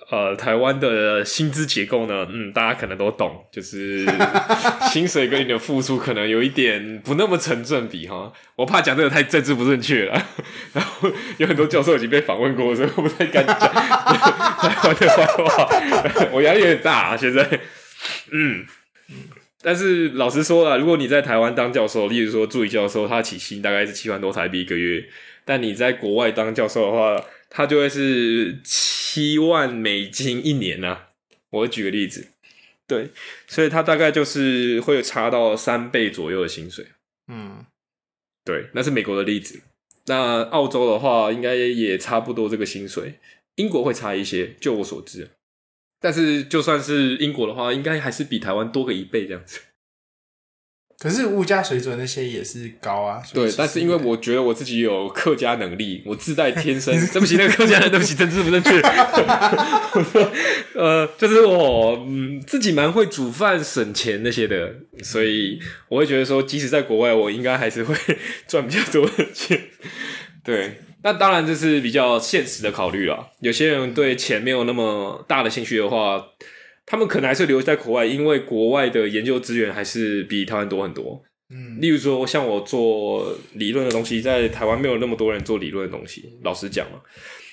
呃，台湾的薪资结构呢，嗯，大家可能都懂，就是 薪水跟你的付出可能有一点不那么成正比哈。我怕讲这个太政治不正确了，然后有很多教授已经被访问过，所以我不太敢讲 台湾的坏话。我压力有点大啊，现在。嗯，但是老实说啦，如果你在台湾当教授，例如说助理教授，他起薪大概是七万多台币一个月，但你在国外当教授的话，他就会是七万美金一年啊。我会举个例子，对，所以他大概就是会有差到三倍左右的薪水。嗯，对，那是美国的例子。那澳洲的话，应该也差不多这个薪水。英国会差一些，就我所知。但是就算是英国的话，应该还是比台湾多个一倍这样子。可是物价水准那些也是高啊。对，但是因为我觉得我自己有客家能力，我自带天生。对不起，那个客家人，对不起，政治不正确。呃，就是我嗯自己蛮会煮饭、省钱那些的，所以我会觉得说，即使在国外，我应该还是会赚比较多的钱。对。那当然这是比较现实的考虑了。有些人对钱没有那么大的兴趣的话，他们可能还是留在国外，因为国外的研究资源还是比台湾多很多。嗯，例如说像我做理论的东西，在台湾没有那么多人做理论的东西。老实讲嘛，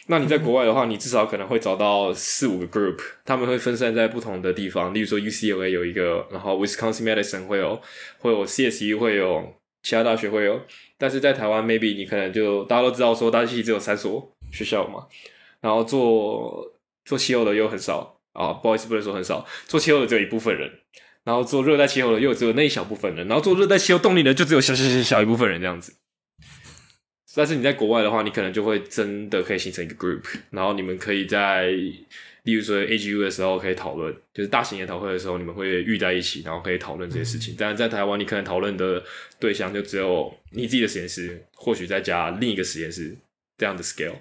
那你在国外的话，你至少可能会找到四五个 group，他们会分散在不同的地方。例如说 UCLA 有一个，然后 Wisconsin Madison 会有，会有 CSU 会有，其他大学会有。但是在台湾，maybe 你可能就大家都知道说，大西只有三所学校嘛，然后做做西欧的又很少啊，不好意思，不能说很少，做气候的只有一部分人，然后做热带气候的又只有那一小部分人，然后做热带气候动力的就只有小小小小一部分人这样子。但是你在国外的话，你可能就会真的可以形成一个 group，然后你们可以在。例如说 AGU 的时候可以讨论，就是大型研讨会的时候，你们会遇在一起，然后可以讨论这些事情。但是，在台湾，你可能讨论的对象就只有你自己的实验室，或许再加另一个实验室这样的 scale。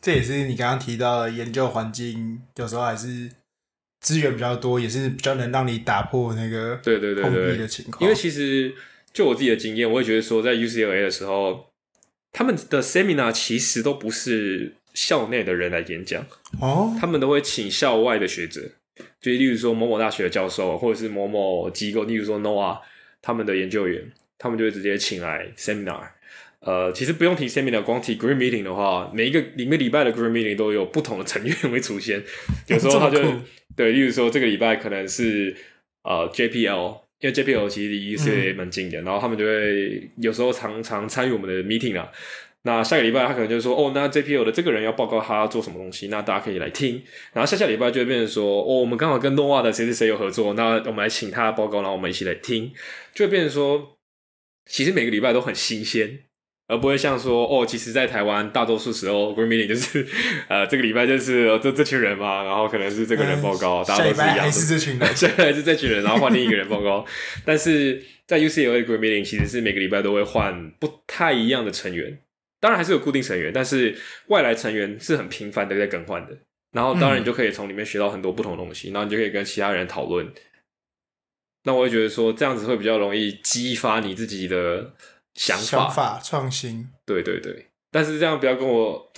这也是你刚刚提到的研究环境，有时候还是资源比较多，也是比较能让你打破那个对对对对的情况。因为其实就我自己的经验，我也觉得说，在 UCLA 的时候，他们的 seminar 其实都不是。校内的人来演讲哦，他们都会请校外的学者，就例如说某某大学的教授，或者是某某机构，例如说 NOAA 他们的研究员，他们就会直接请来 seminar。呃，其实不用提 seminar，光提 group meeting 的话，每一个每个礼拜的 group meeting 都有不同的成员会出现。有时候他就对，例如说这个礼拜可能是呃 JPL，因为 JPL 其实离 UCLA 蛮近的，嗯，然后他们就会有时候常常参与我们的 meeting 啊。那下个礼拜他可能就说，哦，那 JPL 的这个人要报告他要做什么东西，那大家可以来听。然后下下礼拜就会变成说，哦，我们刚好跟 Nova 的谁谁谁有合作，那我们来请他报告，然后我们一起来听，就会变成说，其实每个礼拜都很新鲜。而不会像说哦，其实，在台湾大多数时候，group meeting 就是呃，这个礼拜就是这这群人嘛，然后可能是这个人报告，嗯、大家都是一样的，还是这群人，还是这群人，然后换另一个人报告。但是在 UCLA group meeting 其实是每个礼拜都会换不太一样的成员，当然还是有固定成员，但是外来成员是很频繁的在更换的。然后当然你就可以从里面学到很多不同的东西，然后你就可以跟其他人讨论。那我会觉得说这样子会比较容易激发你自己的。想法，想法创新，对对对，但是这样不要跟我，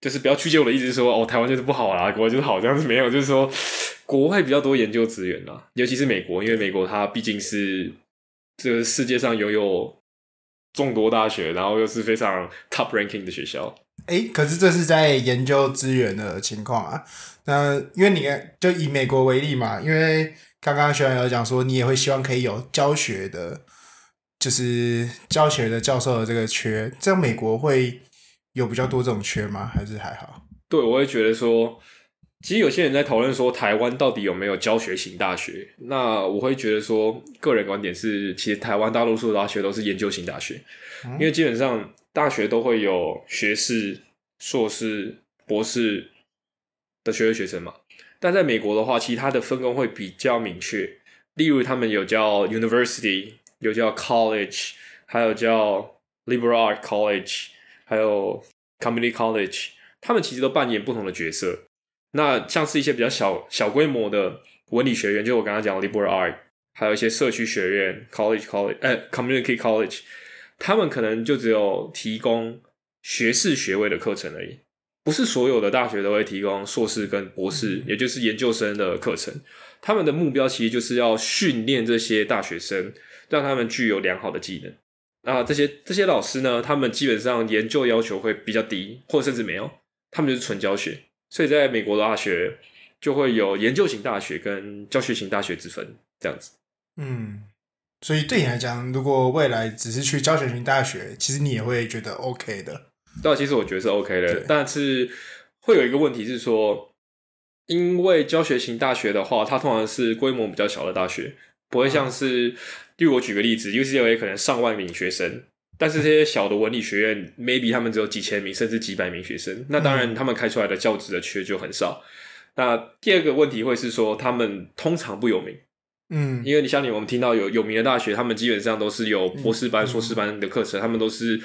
就是不要曲解我的意思说，说哦，台湾就是不好啦，国外就是好，这样子没有，就是说国外比较多研究资源啦，尤其是美国，因为美国它毕竟是这个世界上拥有众多大学，然后又是非常 top ranking 的学校。哎，可是这是在研究资源的情况啊，那因为你看就以美国为例嘛，因为刚刚学长有讲说，你也会希望可以有教学的。就是教学的教授的这个缺，在美国会有比较多这种缺吗？还是还好？对，我会觉得说，其实有些人在讨论说台湾到底有没有教学型大学。那我会觉得说，个人观点是，其实台湾大多数的大学都是研究型大学，嗯，因为基本上大学都会有学士、硕士、博士的学位学生嘛。但在美国的话，其实它的分工会比较明确，例如他们有叫 University。有叫 college，还有叫 liberal art college，还有 community college，他们其实都扮演不同的角色。那像是一些比较小小规模的文理学院，就我刚刚讲的 liberal art，还有一些社区学院 college college，哎、欸、community college，他们可能就只有提供学士学位的课程而已。不是所有的大学都会提供硕士跟博士，也就是研究生的课程。他们的目标其实就是要训练这些大学生。让他们具有良好的技能。那这些这些老师呢，他们基本上研究要求会比较低，或者甚至没有，他们就是纯教学。所以在美国的大学就会有研究型大学跟教学型大学之分，这样子。嗯，所以对你来讲，如果未来只是去教学型大学，其实你也会觉得 OK 的。对，其实我觉得是 OK 的，但是会有一个问题是说，因为教学型大学的话，它通常是规模比较小的大学。不会像是，例如我举个例子，UCLA 可能上万名学生，但是这些小的文理学院，maybe 他们只有几千名甚至几百名学生，那当然他们开出来的教职的缺就很少。那第二个问题会是说，他们通常不有名，嗯，因为你像你我们听到有有名的大学，他们基本上都是有博士班、硕士班的课程，他们都是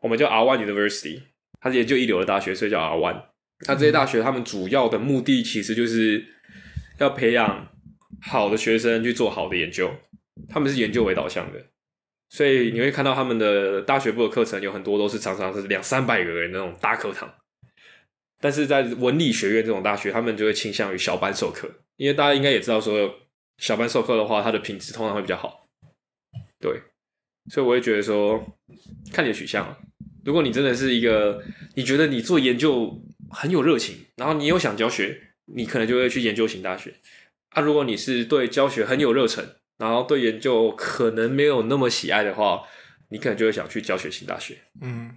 我们叫 R1 University，它是研究一流的大学，所以叫 R1。那这些大学他们主要的目的其实就是要培养。好的学生去做好的研究，他们是研究为导向的，所以你会看到他们的大学部的课程有很多都是常常是两三百个人那种大课堂，但是在文理学院这种大学，他们就会倾向于小班授课，因为大家应该也知道说，小班授课的话，它的品质通常会比较好。对，所以我会觉得说，看你的取向啊，如果你真的是一个你觉得你做研究很有热情，然后你又想教学，你可能就会去研究型大学。啊，如果你是对教学很有热忱，然后对研究可能没有那么喜爱的话，你可能就会想去教学型大学。嗯，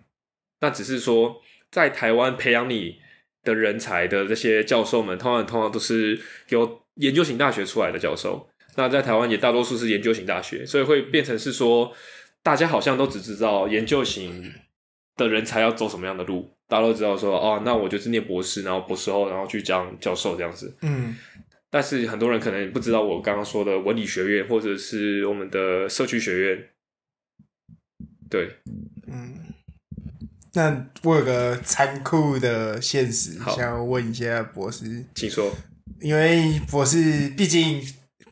那只是说，在台湾培养你的人才的这些教授们，通常通常都是由研究型大学出来的教授。那在台湾也大多数是研究型大学，所以会变成是说，大家好像都只知道研究型的人才要走什么样的路，大家都知道说，哦，那我就是念博士，然后博士后，然后去当教授这样子。嗯。但是很多人可能不知道我刚刚说的文理学院，或者是我们的社区学院。对，嗯，那我有个残酷的现实，想要问一下博士，请说。因为博士毕竟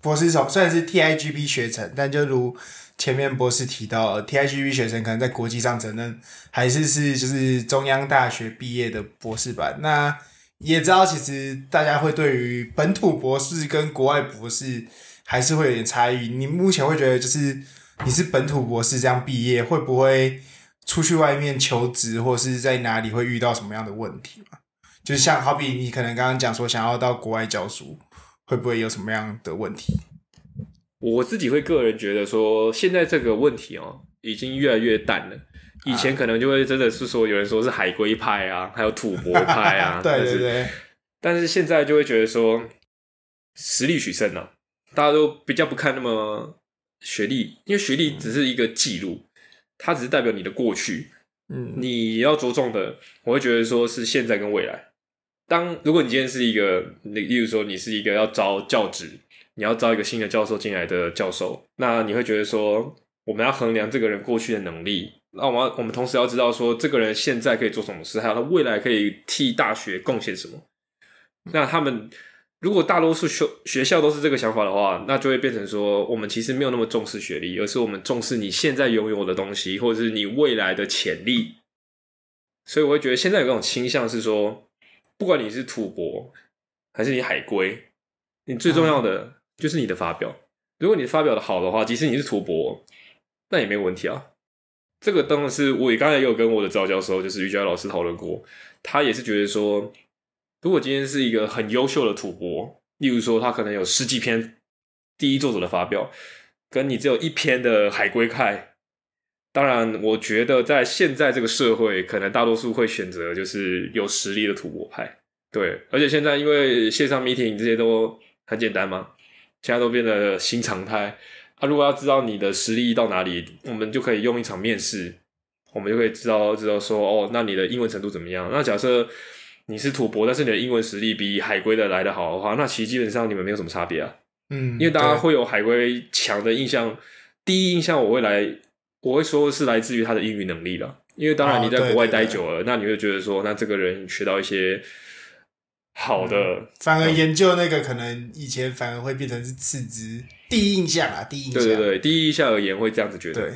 博士从虽然是 TIGB 学程，但就如前面博士提到，TIGB 学程可能在国际上承认还是是就是中央大学毕业的博士吧。那也知道，其实大家会对于本土博士跟国外博士还是会有点差异。你目前会觉得，就是你是本土博士这样毕业，会不会出去外面求职或者是在哪里会遇到什么样的问题吗？就是像好比你可能刚刚讲说想要到国外教书，会不会有什么样的问题？我自己会个人觉得说，现在这个问题哦，已经越来越淡了。以前可能就会真的是说，有人说是海归派啊，还有土博派啊，对对对。但是现在就会觉得说，实力取胜了啊，大家都比较不看那么学历，因为学历只是一个记录，它只是代表你的过去。嗯，你要着重的，我会觉得说是现在跟未来。当如果你今天是一个，例如说你是一个要招教职，你要招一个新的教授进来的教授，那你会觉得说，我们要衡量这个人过去的能力。那我们我们同时要知道说，这个人现在可以做什么事，还有他未来可以替大学贡献什么。那他们如果大多数学学校都是这个想法的话，那就会变成说，我们其实没有那么重视学历，而是我们重视你现在拥有的东西，或者是你未来的潜力。所以我会觉得现在有这种倾向是说，不管你是土博还是你海归，你最重要的就是你的发表。如果你发表的好的话，即使你是土博，那也没有问题啊。这个当然是我也刚才也有跟我的指导教授，就是瑜伽老师讨论过，他也是觉得说，如果今天是一个很优秀的土博，例如说他可能有十几篇第一作者的发表，跟你只有一篇的海归派，当然我觉得在现在这个社会，可能大多数会选择就是有实力的土博派，对，而且现在因为线上 meeting 这些都很简单嘛，现在都变得新常态。他、啊、如果要知道你的实力到哪里，我们就可以用一场面试，我们就可以知道知道说，哦，那你的英文程度怎么样？那假设你是土博，但是你的英文实力比海归的来的好的话，那其实基本上你们没有什么差别啊。嗯，因为大家会有海归强的印象，第一印象我会来，我会说是来自于他的英语能力了。因为当然你在国外待久了，那你会觉得说，那这个人学到一些。好的、嗯，反而研究那个可能以前反而会变成是次之第一印象啊，第一印象。对对对，第一印象而言会这样子觉得。对，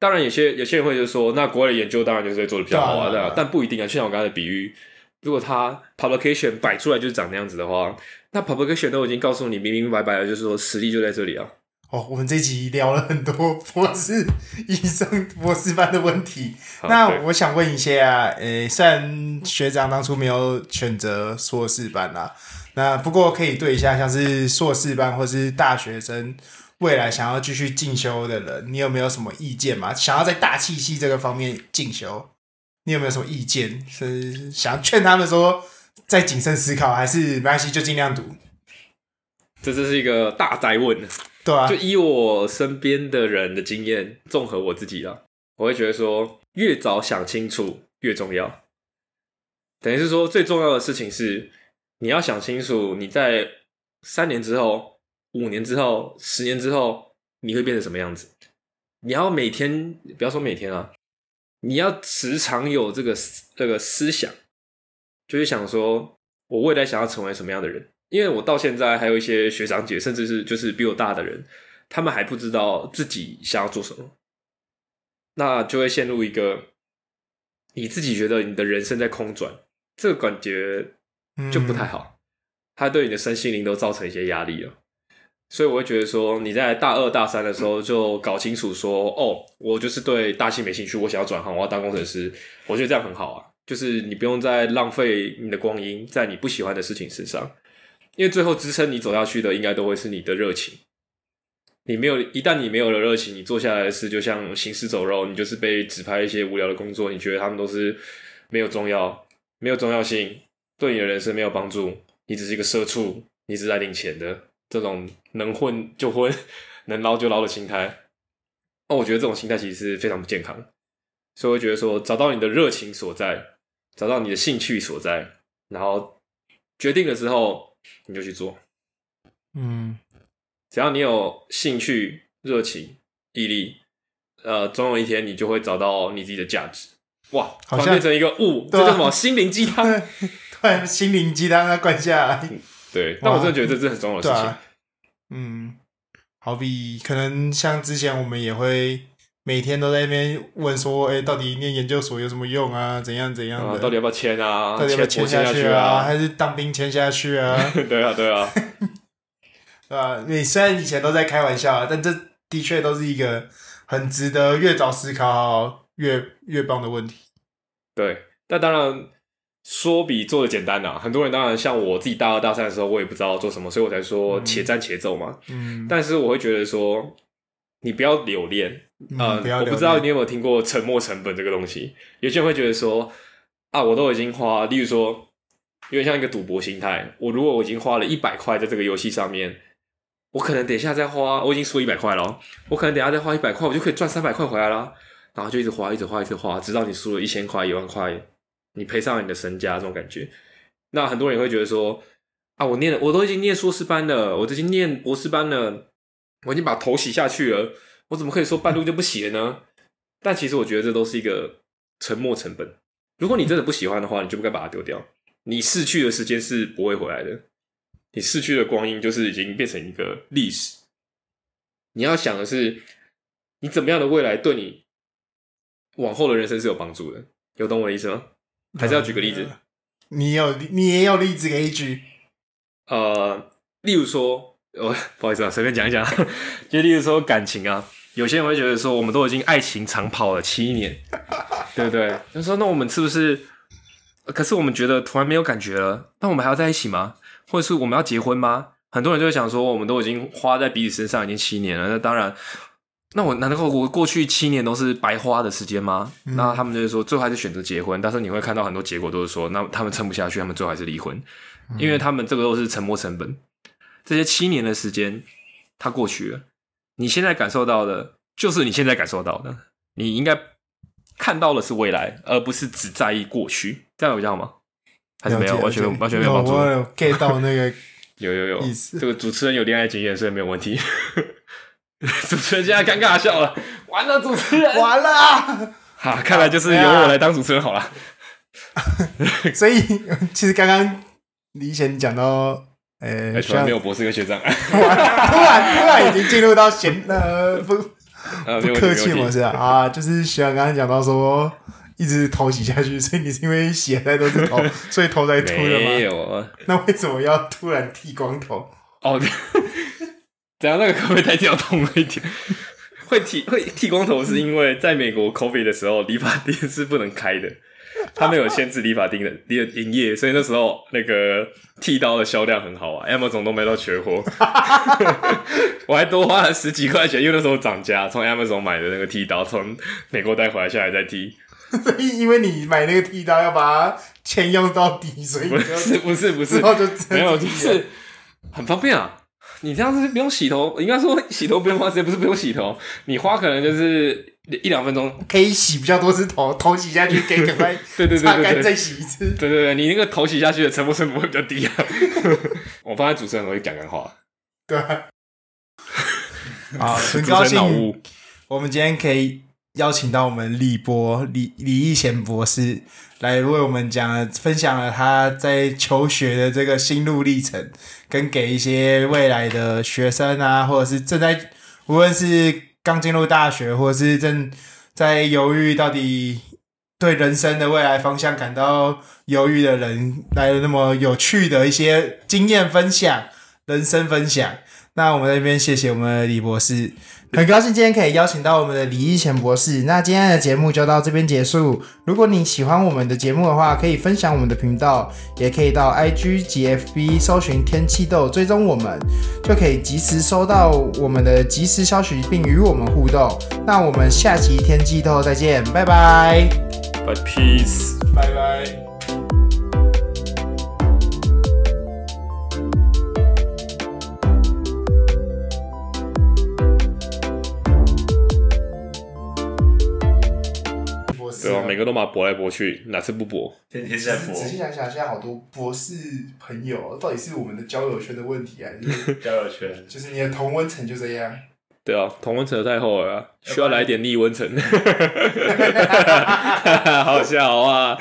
当然有些有些人会就说，那国外的研究当然就是会做的比较好啊，对啊，但不一定啊。就像我刚才的比喻，如果他 publication 摆出来就是长那样子的话，那 publication 都已经告诉你明明白白的，就是说实力就在这里啊。哦，我们这集聊了很多 博士、医生、博士班的问题。那我想问一下，诶、欸，虽然学长当初没有选择硕士班啦，那不过可以对一下，像是硕士班或是大学生未来想要继续进修的人，你有没有什么意见吗？想要在大气系这个方面进修，你有没有什么意见？是想劝他们说再谨慎思考，还是没关系就尽量读？这这是一个大哉问。对啊，就以我身边的人的经验，综合我自己啊，我会觉得说，越早想清楚越重要。等于是说，最重要的事情是，你要想清楚，你在三年之后、五年之后、十年之后，你会变成什么样子。你要每天，不要说每天啊，你要时常有这个这个思想，就是想说我未来想要成为什么样的人。因为我到现在还有一些学长姐，甚至是就是比我大的人，他们还不知道自己想要做什么，那就会陷入一个你自己觉得你的人生在空转，这个感觉就不太好，他对你的身心灵都造成一些压力了。所以我会觉得说，你在大二大三的时候就搞清楚说，哦，我就是对大气没兴趣，我想要转行，我要当工程师，我觉得这样很好啊，就是你不用再浪费你的光阴在你不喜欢的事情身上。因为最后支撑你走下去的，应该都会是你的热情。你没有，一旦你没有了热情，你做下来的事就像行尸走肉，你就是被指派一些无聊的工作，你觉得他们都是没有重要、没有重要性，对你的人生没有帮助，你只是一个社畜，你只是来领钱的这种能混就混、能捞就捞的心态。那我觉得这种心态其实是非常不健康。所以我觉得说，找到你的热情所在，找到你的兴趣所在，然后决定了之后。你就去做，嗯，只要你有兴趣、热情、毅力，呃，总有一天你就会找到你自己的价值。哇，好像变成一个物，这叫什么？心灵鸡汤？突然，心灵鸡汤啊，灌下来。对，但我真的觉得这是很重要的事情。嗯，好比可能像之前我们也会。每天都在那边问说，哎、欸，到底念研究所有什么用啊？怎样怎样的？啊、到底要不要签啊？到底要不要签下去啊？还是当兵签下去啊？对啊，对啊，对吧？你虽然以前都在开玩笑啊，但这的确都是一个很值得越早思考越越棒的问题。对，但当然说比做的简单啊。很多人当然像我自己大二大三的时候，我也不知道做什么，所以我才说且战且走嘛。嗯，但是我会觉得说，你不要留恋。嗯、呃，我不知道你有没有听过沉没成本这个东西。有些人会觉得说，啊，我都已经花，例如说，有点像一个赌博心态。我如果我已经花了一百块在这个游戏上面，我可能等一下再花，我已经输一百块了，我可能等一下再花一百块，我就可以赚三百块回来啦。然后就一直花，一直花，一直花，直到你输了一千块、一万块，你赔上了你的身家，这种感觉。那很多人会觉得说，啊，我念了，我都已经念硕士班了，我都已经念博士班了，我已经把头洗下去了。我怎么可以说半路就不洗了呢？但其实我觉得这都是一个沉没成本。如果你真的不喜欢的话，你就不该把它丢掉。你逝去的时间是不会回来的，你逝去的光阴就是已经变成一个历史。你要想的是，你怎么样的未来对你往后的人生是有帮助的。有懂我的意思吗？还是要举个例子？你有你也有例子可以举？呃，例如说。我、哦、不好意思啊，随便讲一讲。就例如说感情啊，有些人会觉得说，我们都已经爱情长跑了七年，对不对？就说那我们是不是？可是我们觉得突然没有感觉了，那我们还要在一起吗？或者是我们要结婚吗？很多人就会想说，我们都已经花在彼此身上已经七年了，那当然，那我难道我过去七年都是白花的时间吗？嗯、那他们就会说，最后还是选择结婚。但是你会看到很多结果都是说，那他们撑不下去，他们最后还是离婚，因为他们这个都是沉没成本。这些七年的时间，它过去了。你现在感受到的，就是你现在感受到的。你应该看到的是未来，而不是只在意过去。这样有这样吗？还是没有？完全完全没有帮助。我有 get 到那个 有有有意思。这个主持人有恋爱经验，所以没有问题。主持人现在尴尬笑了，完了，主持人完了啊！哈，看来就是由我来当主持人好了。所以，其实刚刚李贤讲到。呃，突然没有博士跟学长，突然突然已经进入到闲呃不不客气模式啊，啊，就是像刚刚讲到说，一直头洗下去，所以你是因为洗太多次头，所以头才秃的吗？没有啊，那为什么要突然剃光头？哦，怎样？那个可不可以太跳痛了一点？会剃会剃光头是因为在美国 COVID 的时候，理发店是不能开的。他们有限制理发店的营业，所以那时候那个剃刀的销量很好啊，Amazon 都卖到缺货。我还多花了十几块钱，因为那时候涨价，从 Amazon 买的那个剃刀，从美国带回来，下来再剃。所 以因为你买那个剃刀要把它钱用到底，所以不是不是不是，然后就没有就是很方便啊。你这样子不用洗头，应该说洗头不用花时间，不是不用洗头，你花可能就是。一两分钟可以洗比较多次头，头洗下去可以赶快对对对擦干再洗一次。对对对，你那个头洗下去的成本成本会比较低啊。我发现主持人很会讲干话。对。好，很高兴我们今天可以邀请到我们李博李李义贤博士来为我们讲分享了他在求学的这个心路历程，跟给一些未来的学生啊，或者是正在无论是。刚进入大学，或者是正在犹豫到底对人生的未来方向感到犹豫的人，来了那么有趣的一些经验分享、人生分享。那我们在这边谢谢我们李博士。很高兴今天可以邀请到我们的李义贤博士。那今天的节目就到这边结束。如果你喜欢我们的节目的话，可以分享我们的频道，也可以到 IG 及 FB 搜寻天气豆，追踪我们，就可以及时收到我们的及时消息，并与我们互动。那我们下期天气豆再见，拜拜。Bye peace，拜拜。对啊，每个都把搏来搏去，哪次不搏？天天在搏。仔细想想，现在好多博士朋友，到底是我们的交友圈的问题，还是 交友圈？就是你的同温层就这样。对啊，同温层太厚了，需要来点逆温层。好笑啊！